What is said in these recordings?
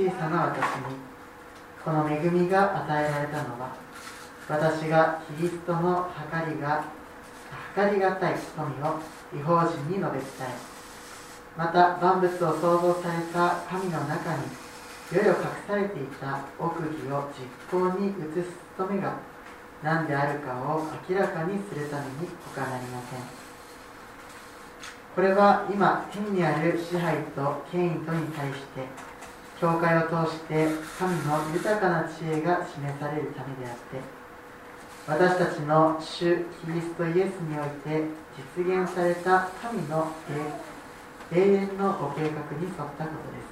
小さな私にこの恵みが与えられたのは私がキリストの計りが計りがたい富を違法人に述べ伝えまた万物を創造された神の中に世々隠されていた奥義を実行に移す務めが何であるかを明らかにするために他なりません。これは今天にある支配と権威とに対して教会を通して神の豊かな知恵が示されるためであって私たちの主キリストイエスにおいて実現された神の永遠のご計画に沿ったことです。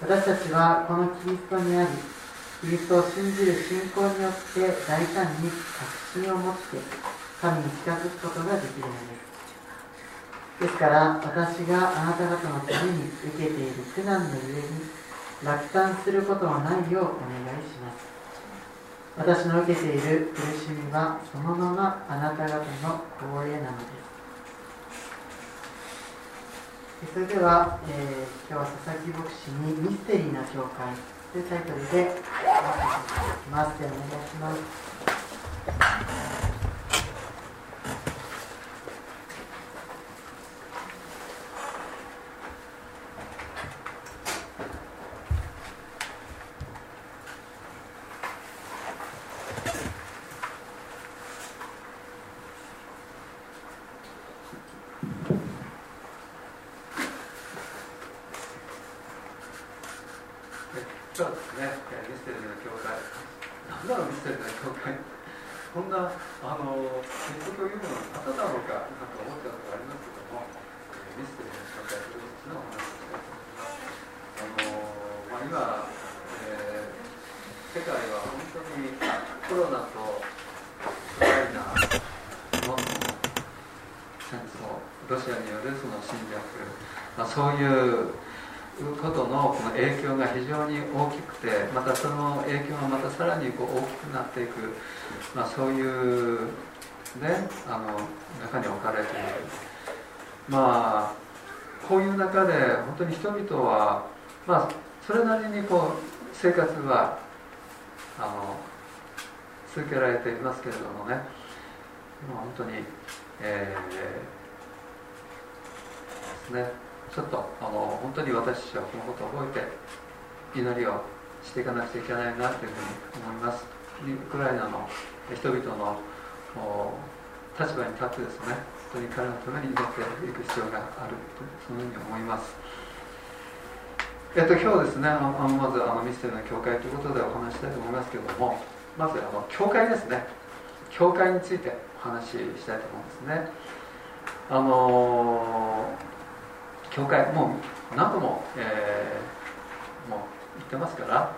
私たちはこのキリストにありキリストを信じる信仰によって大胆に確信を持って神に近づくことができるのです。ですから私があなた方のために受けている苦難のゆえに落胆することのないようお願いします。私の受けている苦しみはそのままあなた方の光栄なのです。それでは、えー、今日は佐々木牧師に「ミステリーな教会」というタイトルでお願いします。そういうことのこの影響が非常に大きくてまたその影響がまたさらにこう大きくなっていく、まあ、そういうねあの中に置かれている。まあこういう中で本当に人々はまあそれなりにこう生活はあの続けられていますけれどもね。本当にえー、ですね。ちょっとあの本当に私はこのことを覚えて祈りをしていかなくちゃいけないなというふうに思います。ウクライナの人々の立場に立ってですね。本当に彼のために祈っていく必要があるとそのように思います。えっと今日ですねあのまずあのミステリーの教会ということでお話したいと思いますけれどもまずあの教会ですね。教会についてお話ししたいと思うんですね。あのー教会もう何度も、えー、もう言ってますから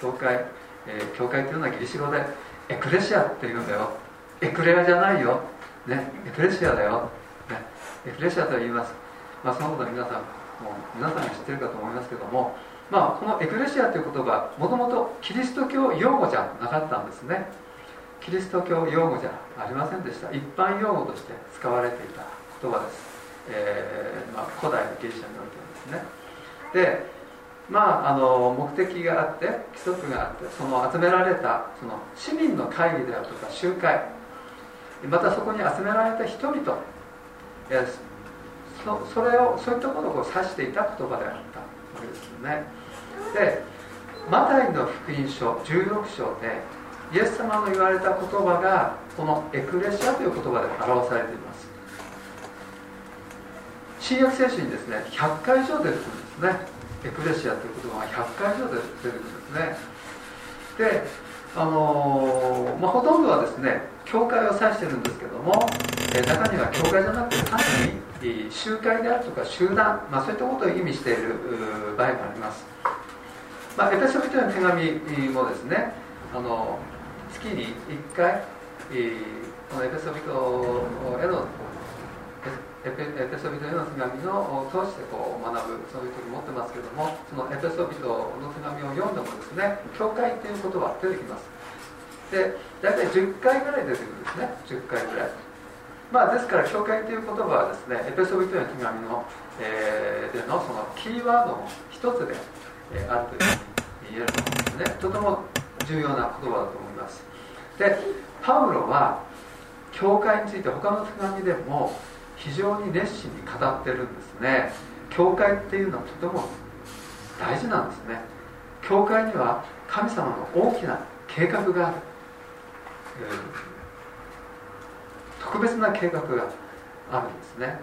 教会、えー、教会というのはギリシャ語でエクレシアっていうんだよ。エクレアじゃないよ、ね、エクレシアだよ、ね、エクレシアと言います、まあ、そのことは皆さんもう皆さんが知ってるかと思いますけども、まあ、このエクレシアという言葉もともとキリスト教用語じゃなかったんですね。キリスト教用語じゃありませんでした。一般用語として使われていた言葉です。えーまあ、古代のギリシャにおいてはですね。でまああの目的があって規則があってその集められたその市民の会議であるとか集会。またそこに集められた人々えそそれをそういったことを指していた言葉であったわけですよね。でマタイの福音書16章でイエス様の言われた言葉がこのエクレシアという言葉で表されています。新約聖書にですね100回以上出てくるんですね。エクレシアという言葉が100回以上出てくるんですね。であのー、まあ、ほとんどはですね教会を指してるんですけども、え、中には教会じゃなくて単に集会であるとか集団、まあ、そういったことを意味している場合もあります、まあ、エペソビトの手紙もですねあの月に1回、えこのエペソビトへのエペエペソビトへの手紙を通してこう学ぶそういう時持ってますけどもそのエペソビトの手紙を読んでもですね教会っていう言葉出てきます。で大体10回ぐらい出てくるんですね。10回ぐらい。まあですから教会という言葉はですねエペソビトへの手紙の、えー、でのそのキーワードの一つで、えー、あるというふうに言えると思うんですね。とても重要な言葉だと思います。でパウロは教会について他の手紙でも非常に熱心に語ってるんですね。教会っていうのはとても大事なんですね。教会には神様の大きな計画がある、特別な計画があるんですね、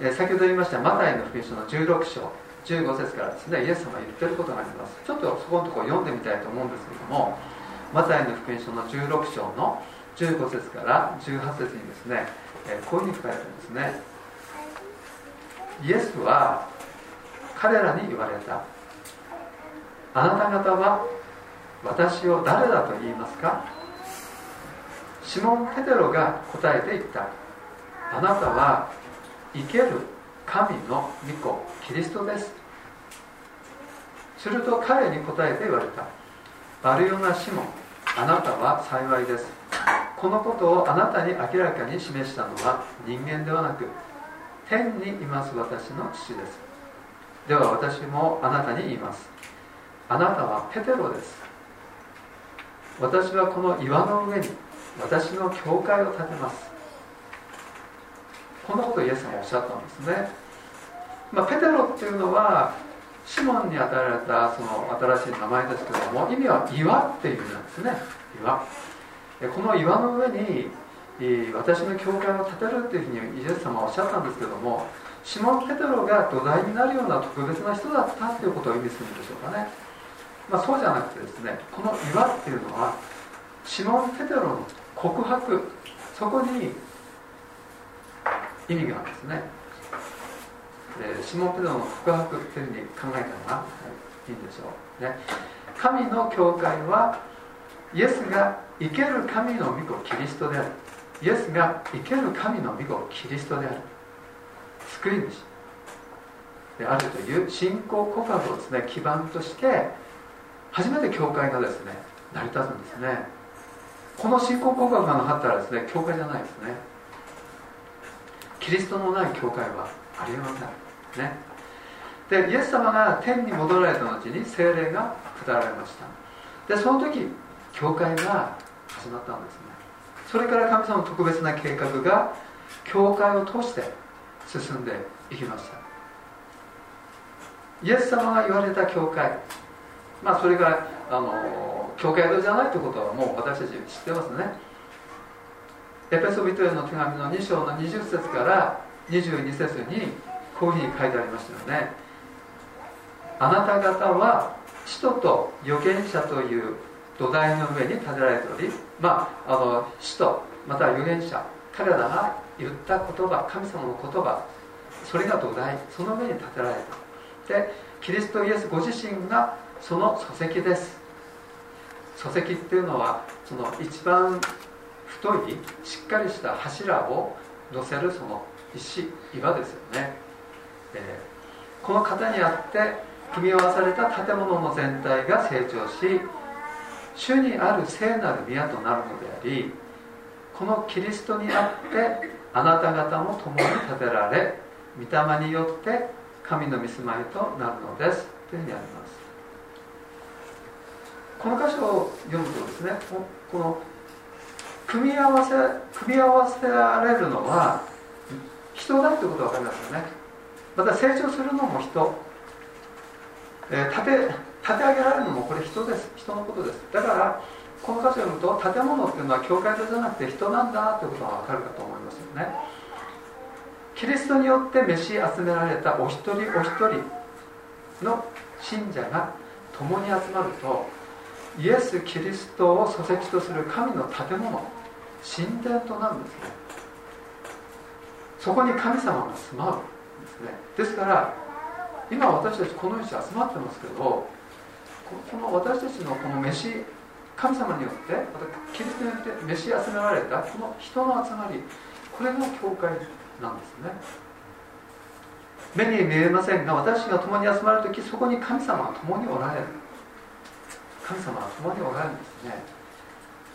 え先ほど言いましたマタイの福音書の16章15節からですねイエス様言ってることがあります。ちょっとそこのところ読んでみたいと思うんですけどもマタイの福音書の16章の15節から18節にですねえこういうふうに書かれてるんですね。イエスは彼らに言われた。あなた方は私を誰だと言いますか？シモン・ペテロが答えて言った。あなたは生ける神の御子キリストです。すると彼に答えて言われた。バルヨナ・シモンあなたは幸いです。このことをあなたに明らかに示したのは人間ではなく天にいます私の父です。では私もあなたに言います。あなたはペテロです。私はこの岩の上に私の教会を建てます。こんなことをイエス様おっしゃったんですね、まあ、ペテロっていうのはシモンに与えられたその新しい名前ですけども意味は岩っていう意味なんですね。岩。この岩の上に私の教会を建てるっていうふうにイエス様はおっしゃったんですけどもシモン・ペテロが土台になるような特別な人だったっていうことを意味するんでしょうかね、まあ、そうじゃなくてですねこの岩っていうのはシモン・ペテロの告白そこに意味があるんですね。でシモン・ペテロの告白っていうふうに考えたのがいいんでしょう。ね。神の教会はイエスが生ける神の御子キリストである。イエスが生ける神の御子キリストである。救い主であるという信仰告白をですね基盤として初めて教会がですね成り立つんですね。この信仰告白がなかったらですね教会じゃないですね。キリストのない教会はありえませんね。でイエス様が天に戻られた後に精霊が下られました。でその時教会が始まったんですね。それから神様の特別な計画が教会を通して進んでいきました。イエス様が言われた教会まあそれがあの教会堂じゃないということはもう私たち知ってますね。エペソビトへの手紙の2章の20節から22節にこういうふうに書いてありましたよね。あなた方は使徒と預言者という土台の上に建てられており、まあ、あの使徒または預言者彼らが言った言葉神様の言葉それが土台その上に建てられた。でキリストイエスご自身がその礎石です。礎石っていうのはその一番太いしっかりした柱を乗せるその石岩ですよね、えー、この型にあって組み合わされた建物の全体が成長し主にある聖なる宮となるのでありこのキリストにあってあなた方も共に建てられ御霊によって神の御住まいとなるのです。というふうにあります。この箇所を読むとですねこの組み合わせ組み合わせられるのは人だということが分かりますよね。また成長するのも人、えー、立て立て上げられるのもこれ人です。人のことです。だからこの箇所を読むと建物っていうのは教会じゃなくて人なんだということが分かるかと思いますよね。キリストによって召し集められたお一人お一人の信者が共に集まるとイエス・キリストを礎石とする神の建物神殿となるんですね。そこに神様が住まうんですね。ですから今私たちこの位置集まってますけどこの私たちのこの飯神様によってまたキリストによって召し集められたこの人の集まりこれが教会なんですね。目に見えませんが私が共に集まる時そこに神様は共におられる。神様は共におられるんですね。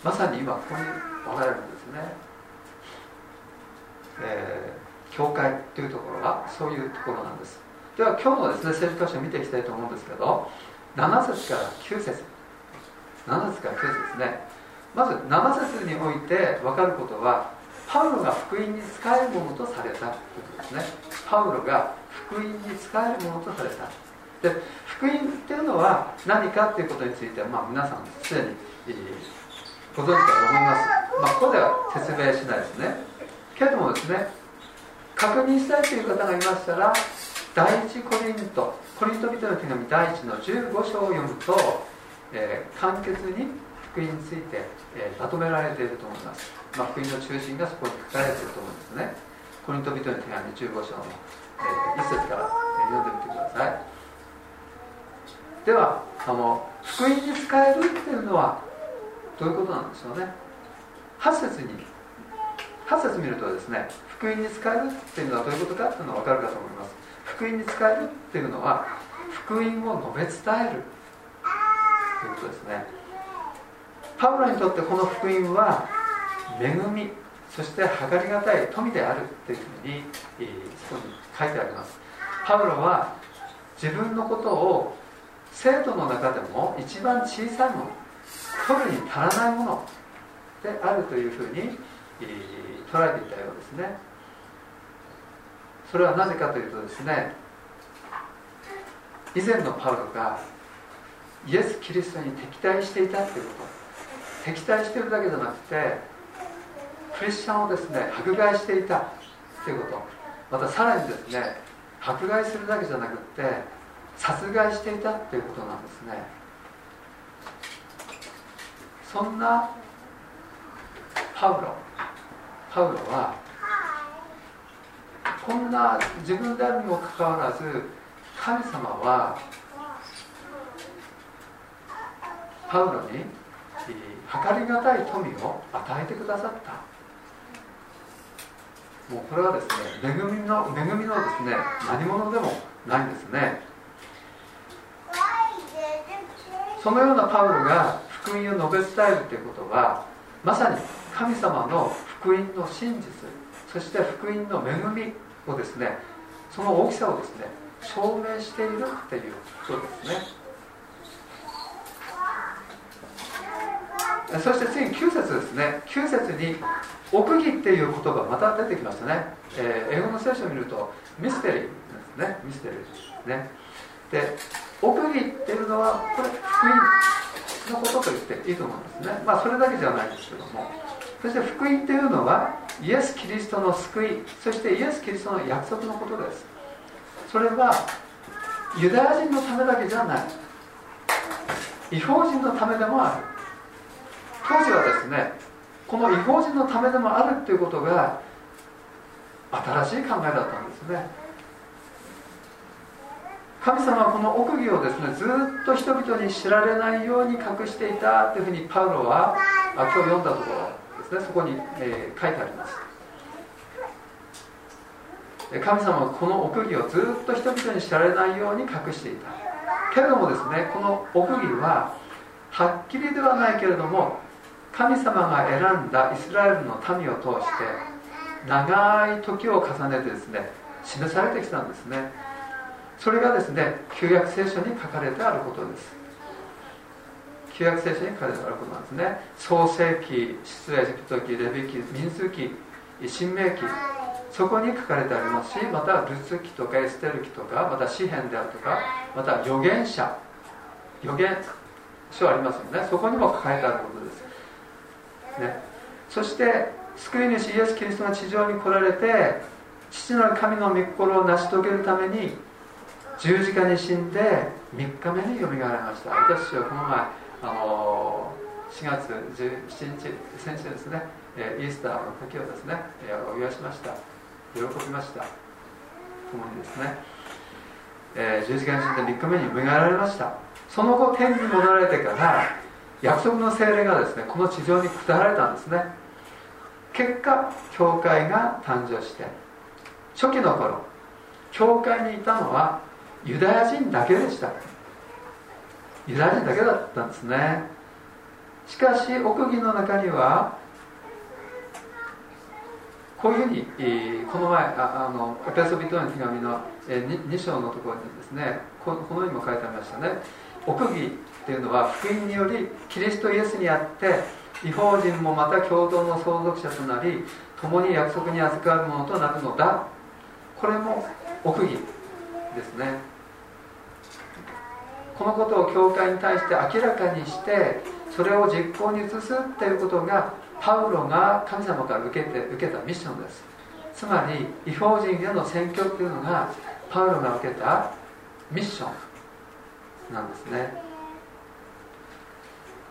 まさに今ここにおられるんですね、えー、教会というところはそういうところなんです。では今日のですね聖書箇所を見ていきたいと思うんですけど7節から9節。7節から9節ですね。まず7節において分かることはパウロが福音に使えるものとされたということですね。パウロが福音に使えるものとされた。で福音っていうのは何かっていうことについては、まあ、皆さんすでに、ご存知かと思います、まあ、ここでは説明しないですね。けれどもですね確認したいという方がいましたら第一コリントコリント人の手紙第1の15章を読むと、えー、簡潔に福音について、えー、まとめられていると思います、まあ、福音の中心がそこに書かれていると思うんですね。コリント人の手紙15章の、えー、1節から、えー、読んでみてください。ではあの福音に使えるっていうのはどういうことなんでしょうね。8節に8節見るとですね福音に使えるっていうのはどういうことかっていうのが分かるかと思います。福音に使えるっていうのは福音を述べ伝えるということですね。パウロにとってこの福音は恵みそして計りがたい富であるっていうふうにそこに書いてあります。パウロは自分のことを生徒の中でも一番小さいもの取るに足らないものであるというふうに捉えていたようですね。それはなぜかというとですね以前のパウロがイエス・キリストに敵対していたということ敵対してるだけじゃなくてクリスチャンをですね迫害していたということまたさらにですね迫害するだけじゃなくて殺害していたということなんですね。そんなパウロパウロはこんな自分であるにもかかわらず神様はパウロに計りがたい富を与えてくださった。もうこれはですね恵みの恵みのですね何者でもないんですね。そのようなパウロが福音を述べ伝えるということはまさに神様の福音の真実そして福音の恵みをですねその大きさをですね証明しているっていうことですね。そして次に9節ですね。9節に「奥義」っていう言葉また出てきましたね、えー、英語の聖書を見るとミステリーですね。ミステリーですね。で奥義っていうのはこれ福音のことと言っていいと思うんですね。まあそれだけじゃないですけども。そして福音っていうのはイエス・キリストの救いそしてイエス・キリストの約束のことです。それはユダヤ人のためだけじゃない。違法人のためでもある。当時はですねこの違法人のためでもあるっていうことが新しい考えだったんですね。神様はこの奥義をですねずっと人々に知られないように隠していたというふうにパウロは今日読んだところ。ですね。そこに、えー、書いてあります。神様はこの奥義をずっと人々に知られないように隠していた。けれどもですねこの奥義ははっきりではないけれども神様が選んだイスラエルの民を通して長い時を重ねてですね示されてきたんですね。それがですね旧約聖書に書かれてあることです。旧約聖書に書かれてあることなんですね。創世記出エジプト記レビ記民数記新明記。そこに書かれてありますしまたルツ記とかエステル記とかまた詩篇であるとかまた預言者。預言書ありますよね。そこにも書かれてあることです、ね、そして救い主イエス・キリストが地上に来られて父なる神の御心を成し遂げるために十字架に死んで3日目によみがえられました。私はこの前あの4月17日先週ですねイースターの時をですねお祝いしました。喜びました。共にですね、えー、十字架に死んで3日目によみがえられました。その後天に戻られてから約束の精霊がですねこの地上に下られたんですね。結果教会が誕生して初期の頃教会にいたのはユダヤ人だけでした。ユダヤ人だけだったんですね。しかし奥義の中にはこういうふうに、この前ああのエペソビトの手紙の、え 2, 章のところにですねここのようにも書いてありましたね。奥義っていうのは福音によりキリストイエスにあって違法人もまた共同の相続者となり共に約束に預かるものとなるのだ。これも奥義ですね。このことを教会に対して明らかにしてそれを実行に移すっていうことがパウロが神様から受けて受けたミッションです。つまり違法人への宣教っていうのがパウロが受けたミッションなんですね。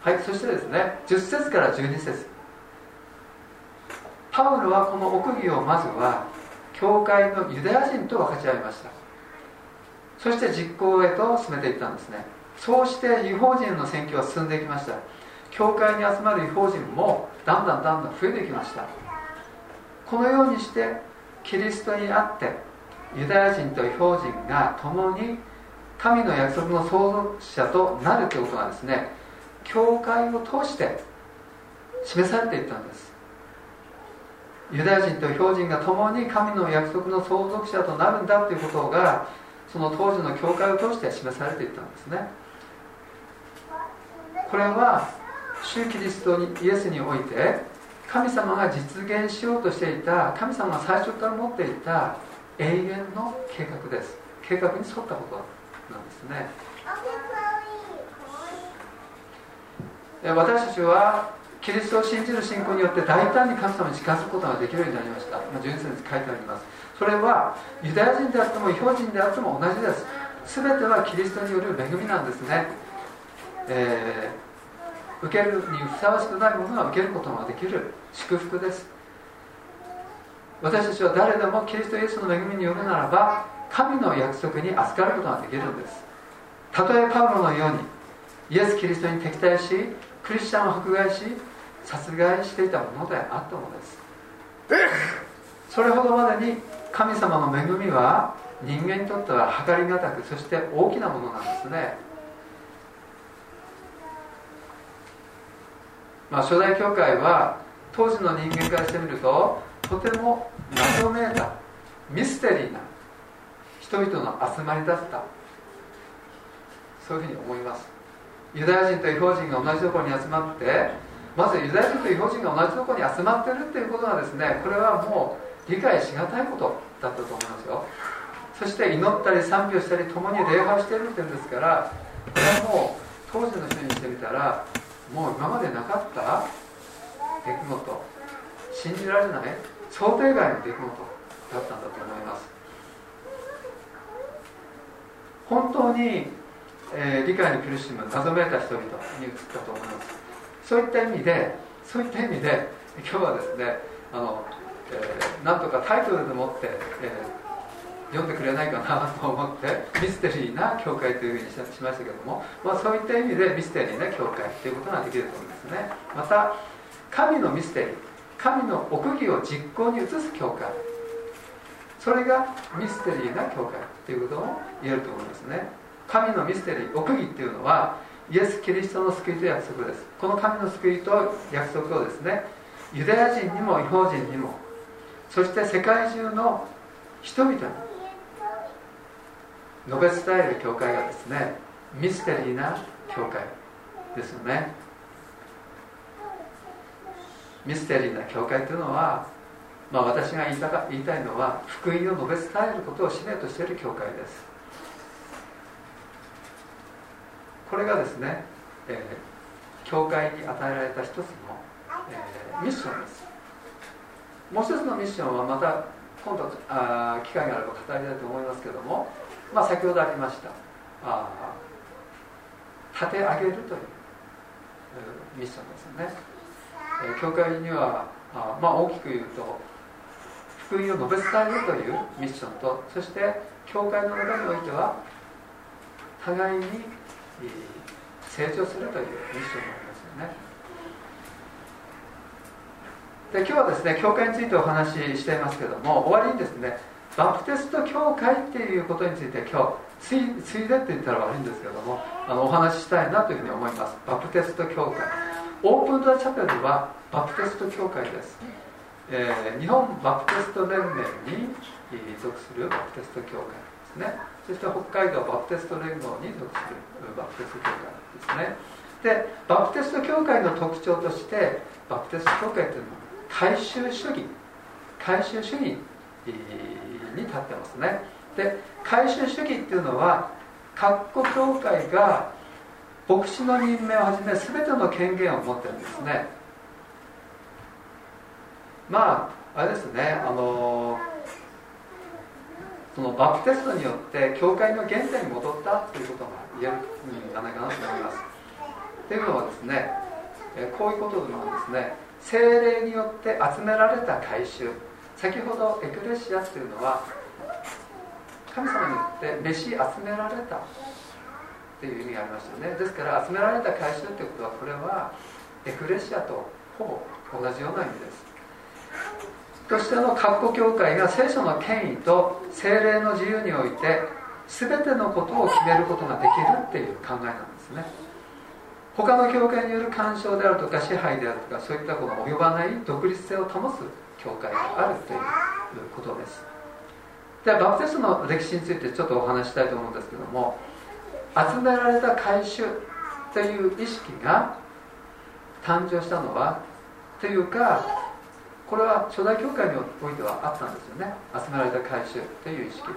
はいそしてですね10節から12節。パウロはこの奥義をまずは教会のユダヤ人と分かち合いました。そして実行へと進めていったんですね。そうして違法人の宣教は進んでいきました。教会に集まる違法人もだんだんだんだん増えてきました。このようにしてキリストにあってユダヤ人と違法人が共に神の約束の相続者となるということがですね教会を通して示されていったんです。ユダヤ人と違法人が共に神の約束の相続者となるんだということがその当時の教会を通して示されていったんですね。これは主キリストにイエスにおいて神様が実現しようとしていた神様が最初から持っていた永遠の計画です。計画に沿ったことなんですね。私たちはキリストを信じる信仰によって大胆に神様に近づくことができるようになりました、まあ、12節に書いてあります。それはユダヤ人であっても違法人であっても同じです。全てはキリストによる恵みなんですね、えー受けるにふさわしくないものは受けることができる祝福です。私たちは誰でもキリストイエスの恵みによるならば神の約束に預かることができるんです。たとえパウロのようにイエス・キリストに敵対しクリスチャンを迫害し殺害していたものであったのです。それほどまでに神様の恵みは人間にとっては計りがたくそして大きなものなんですね。まあ、初代教会は当時の人間からしてみるととても謎めいたミステリーな人々の集まりだった。そういうふうに思います。ユダヤ人と違法人が同じところに集まってまずユダヤ人と違法人が同じところに集まってるっていうことがですねこれはもう理解しがたいことだったと思いますよ。そして祈ったり賛美をしたり共に礼拝してるっていうんですからこれはもう当時の人にしてみたらもう今までなかった出来事。信じられない想定外の出来事だったんだと思います。本当に、えー、理解に苦しむ謎めいた人々に移ったと思います。そういった意味でそういった意味で今日はですねあの、えー、なんとかタイトルでもって、えー読んでくれないかなと思ってミステリーな教会というふうにしましたけども、まあ、そういった意味でミステリーな教会ということができると思いますね。また神のミステリー神の奥義を実行に移す教会それがミステリーな教会ということも言えると思いますね。神のミステリー奥義っていうのはイエス・キリストの救いと約束です。この神の救いと約束をですねユダヤ人にも違法人にもそして世界中の人々に述べ伝える教会がですねミステリーな教会ですよね。ミステリーな教会というのは、まあ、私が言いた言いたいのは福音を述べ伝えることを使命としている教会です。これがですね、えー、教会に与えられた一つの、えー、ミッションです。もう一つのミッションはまた今度あ機会があれば語りたいと思いますけどもまあ、先ほどありましたあ立て上げるというミッションですよね、え教会にはあ、まあ、大きく言うと福音を述べ伝えるというミッションとそして教会の中においては互いに成長するというミッションがありますよね。で今日はですね教会についてお話ししていますけども終わりにですねバプテスト教会っていうことについて今日ついついでって言ったら悪いんですけどもあのお話ししたいなというふうに思います。バプテスト教会。オープンドアチャペルはバプテスト教会です、えー、日本バプテスト連盟に属するバプテスト教会ですね。そして北海道バプテスト連合に属するバプテスト教会ですね。でバプテスト教会の特徴としてバプテスト教会というのは大衆主義大衆主義に立ってますね。で大衆主義っていうのは各国教会が牧師の任命をはじめ全ての権限を持ってるんですね。まああれですねあのそのバプテストによって教会の原点に戻ったということが言えるんじゃないかなと思います。というのはですねこういうことなんですね精霊によって集められた改宗先ほどエクレシアというのは神様によって召し集められたっていう意味がありましたよね。ですから集められた改宗ということはこれはエクレシアとほぼ同じような意味です。としての各国教会が聖書の権威と精霊の自由において全てのことを決めることができるっていう考えなんですね。他の教会による干渉であるとか支配であるとかそういったことが及ばない独立性を保つ教会があるということです。ではバプテストの歴史についてちょっとお話したいと思うんですけども集められた改宗という意識が誕生したのはというかこれは初代教会においてはあったんですよね。集められた改宗という意識で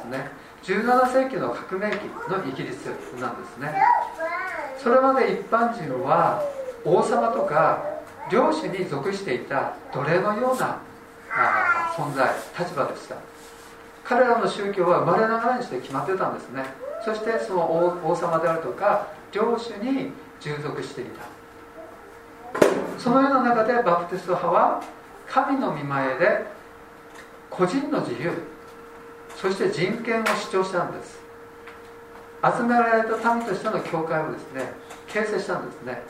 すね。17世紀の革命期のイギリスなんですね。それまで一般人は王様とか領主に属していた奴隷のようなあ存在立場でした。彼らの宗教は生まれながらにして決まってたんですね。そしてその王様であるとか領主に従属していた。そのような中でバプテスト派は神の御前で個人の自由そして人権を主張したんです。集められた民としての教会をですね形成したんですね。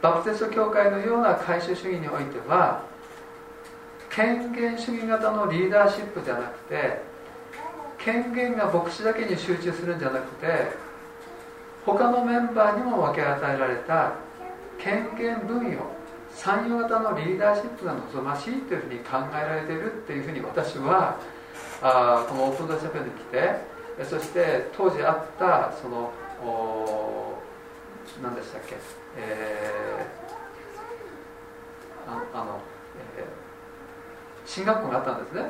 バプテスト教会のような改宗主義においては権限主義型のリーダーシップじゃなくて権限が牧師だけに集中するんじゃなくて他のメンバーにも分け与えられた権限分与参与型のリーダーシップが望ましいというふうに考えられているっていうふうに私はあこのオープンドシャペルに来てそして当時あったその何でしたっけ、えー、ああの、えー、進学校があったんですね。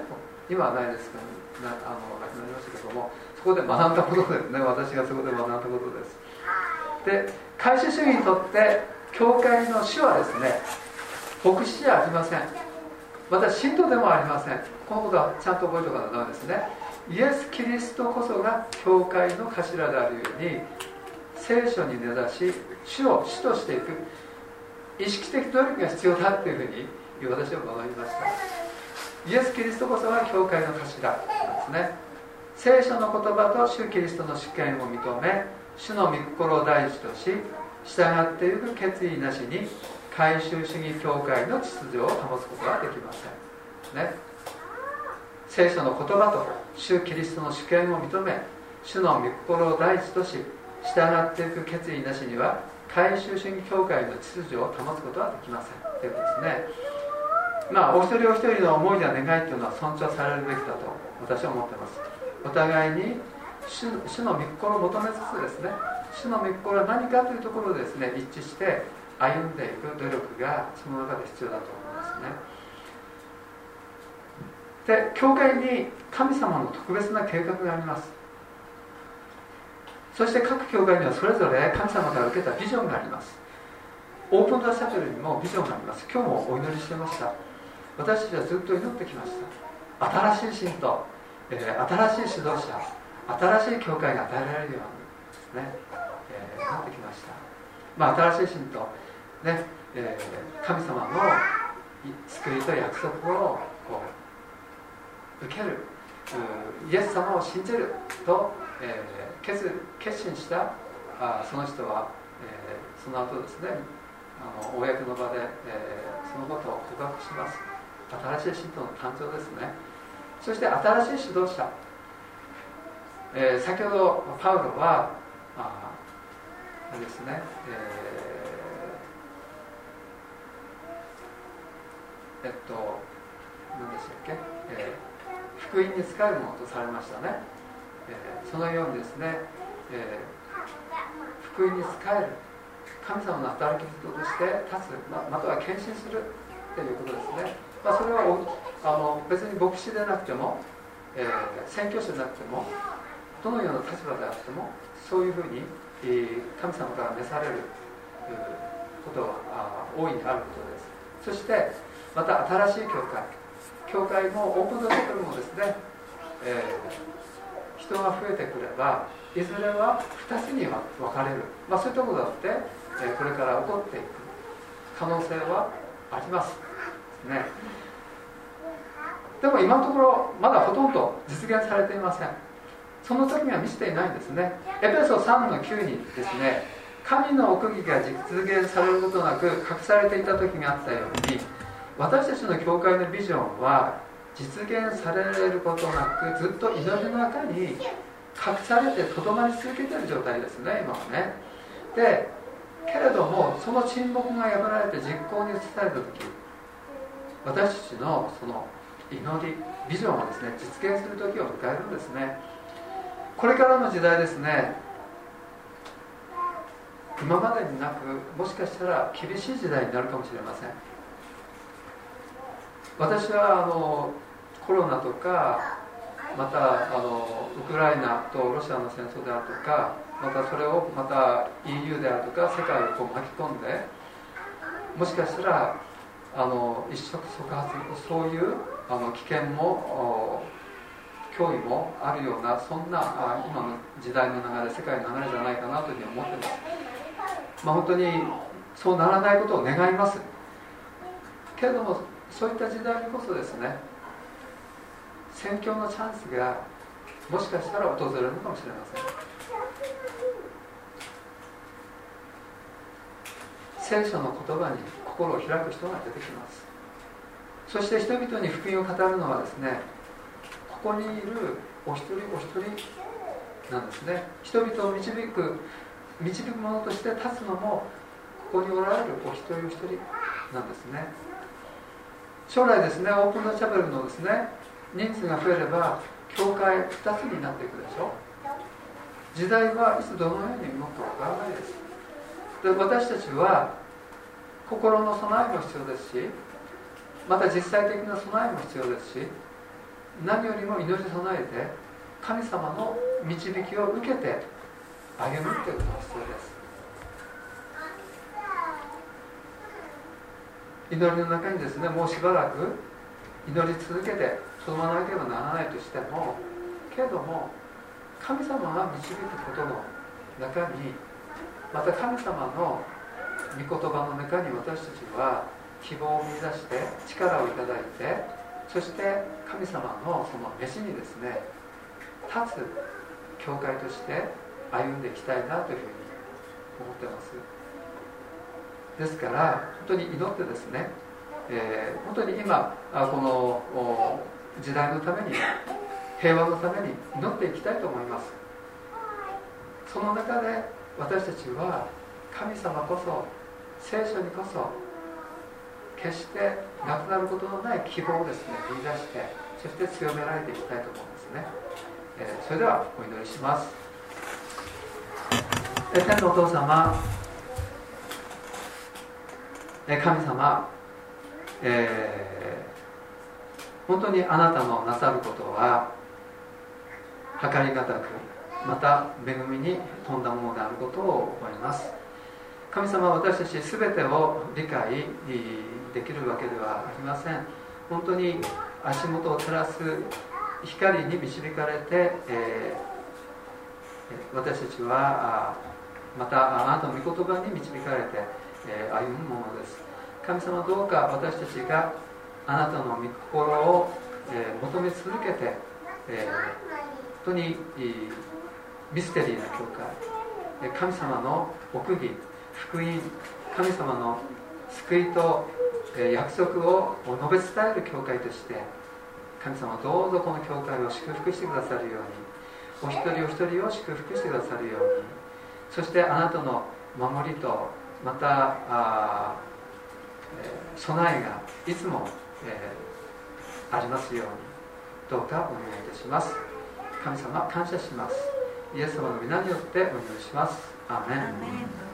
今はないですけどなあのなくなりましたけどもそこで学んだことですね私がそこで学んだことです。で回収主義にとって教会の主はですね牧師じゃありません。また信徒でもありません。このことはちゃんと覚えておかないとダメですね。イエス・キリストこそが教会の頭であるように聖書に根ざし主を主としていく。意識的努力が必要だっていうふうに私は学びました。イエス・キリストこそが教会の頭なんですね。聖書の言葉と主キリストの主権を認め主の御心を第一とし従っていく決意なしに大衆主義教会の秩序を保つことはできません、ね、聖書の言葉と主キリストの主権を認め主の御心を第一とし従っていく決意なしには大衆主義教会の秩序を保つことはできません。ということですね。まあお一人お一人の思いや願いというのは尊重されるべきだと私は思ってます。お互いに主の御心を求めつつですね主の御心は何かというところですね一致して歩んでいく努力がその中で必要だと思いますね。で教会に神様の特別な計画があります。そして各教会にはそれぞれ神様から受けたビジョンがあります。オープンドアシャトルにもビジョンがあります。今日もお祈りしてました。私たちはずっと祈ってきました。新しい信徒、えー、新しい指導者新しい教会が与えられるようにね、えー、なってきました、まあ、新しい信徒ね、えー、神様の救いと約束を受ける。イエス様を信じると、えー、決決心したあその人は、えー、その後ですねあの公の場で、えー、そのことを告白します。新しい信徒の誕生ですね。そして新しい指導者、えー、先ほどパウロはあですね、えー、えっと何でしたっけ、えー、福音に仕えるものとされましたね、えー、そのようにですね、えー、福音に仕える神様の働き人として立つままたは献身するということですね、まあ、それはあの別に牧師でなくても、えー、宣教師でなくてもどのような立場であってもそういうふうに、神様から召されることは大いにあることです。そしてまた新しい教会。教会もオープンドテクルもですね、えー、人が増えてくればいずれは2つには分かれる、まあ、そういったことだってえこれから起こっていく。可能性はあります。ね。でも今のところまだほとんど実現されていません。その時には見せていないんですね。エペソ3の9にですね神の奥義が実現されることなく隠されていた時があったように私たちの教会のビジョンは実現されることなくずっと祈りの中に隠されてとどまり続けている状態ですね今はね。でけれどもその沈黙が破られて実行に移された時私たちのその祈りビジョンをですね実現する時を迎えるんですね。これからの時代ですね。今までになくもしかしたら厳しい時代になるかもしれません。私はあのコロナとかまたあのウクライナとロシアの戦争であるとかまたそれをまた EU であるとか世界をこう巻き込んでもしかしたらあの一触即発そういうあの危険も脅威もあるようなそんな今の時代の流れ世界の流れじゃないかなというふうに思ってます、まあ、本当にそうならないことを願います。けれどもそういった時代にこそですね宣教のチャンスがもしかしたら訪れるのかもしれません。聖書の言葉に心を開く人が出てきます。そして人々に福音を語るのはですねここにいるお一人お一人なんですね。人々を導く導く者として立つのもここにおられるお一人お一人なんですね。将来ですねオープンドチャペルのですね人数が増えれば教会2つになっていくでしょ。時代はいつどのように動くかわからないです。で私たちは心の備えも必要ですしまた実際的な備えも必要ですし何よりも祈り備えて神様の導きを受けて歩むということが必要です。祈りの中にですねもうしばらく祈り続けてとどまらなければならないとしてもけれども神様が導くことの中にまた神様の御言葉の中に私たちは希望を見出して力をいただいてそして神様のその飯にですね立つ教会として歩んでいきたいなというふうに思ってます。ですから本当に祈ってですね、えー、本当に今この時代のために平和のために祈っていきたいと思います。その中で私たちは神様こそ聖書にこそ決してなくなることのない希望をですね見出してそして強められていきたいと思うんですね、えー、それではお祈りします。天のお父様え神様、えー、本当にあなたのなさることは計りがたくまた恵みに富んだものであることを思います。神様は私たち全てを理解できるわけではありません。本当に足元を照らす光に導かれて、えー、私たちはまたあなたの御言葉に導かれて、え、歩むものです。神様どうか私たちがあなたの御心を、え、求め続けて、え、本当にミステリーな教会。神様の奥義福音神様の救いと約束を述べ伝える教会として神様どうぞこの教会を祝福してくださるようにお一人お一人を祝福してくださるようにそしてあなたの守りとまた、備えがいつも、えー、ありますようにどうかお願いいたします。神様感謝します。イエス様の皆によってお願いします。アーメン。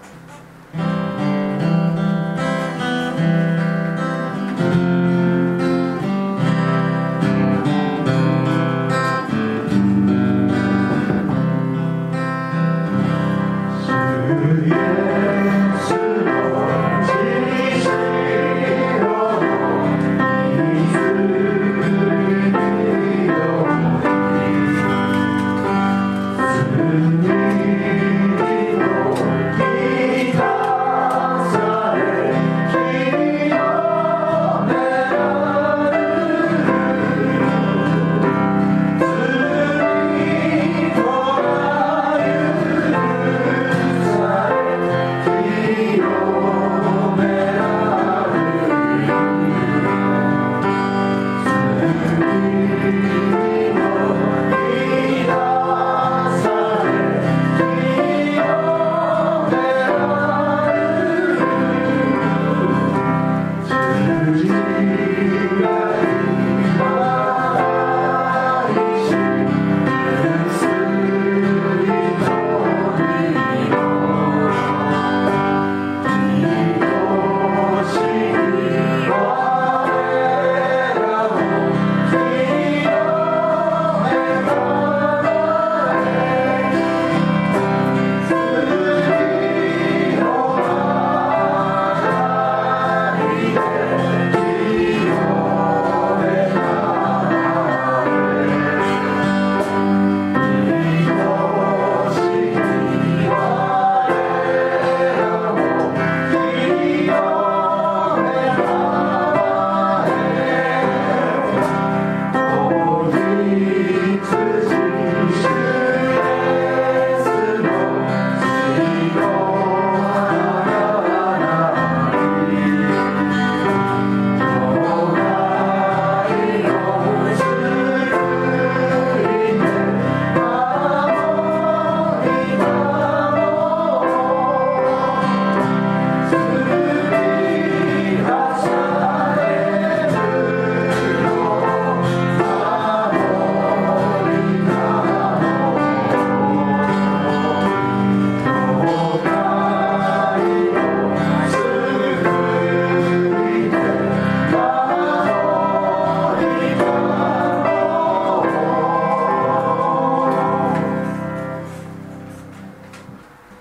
yeah.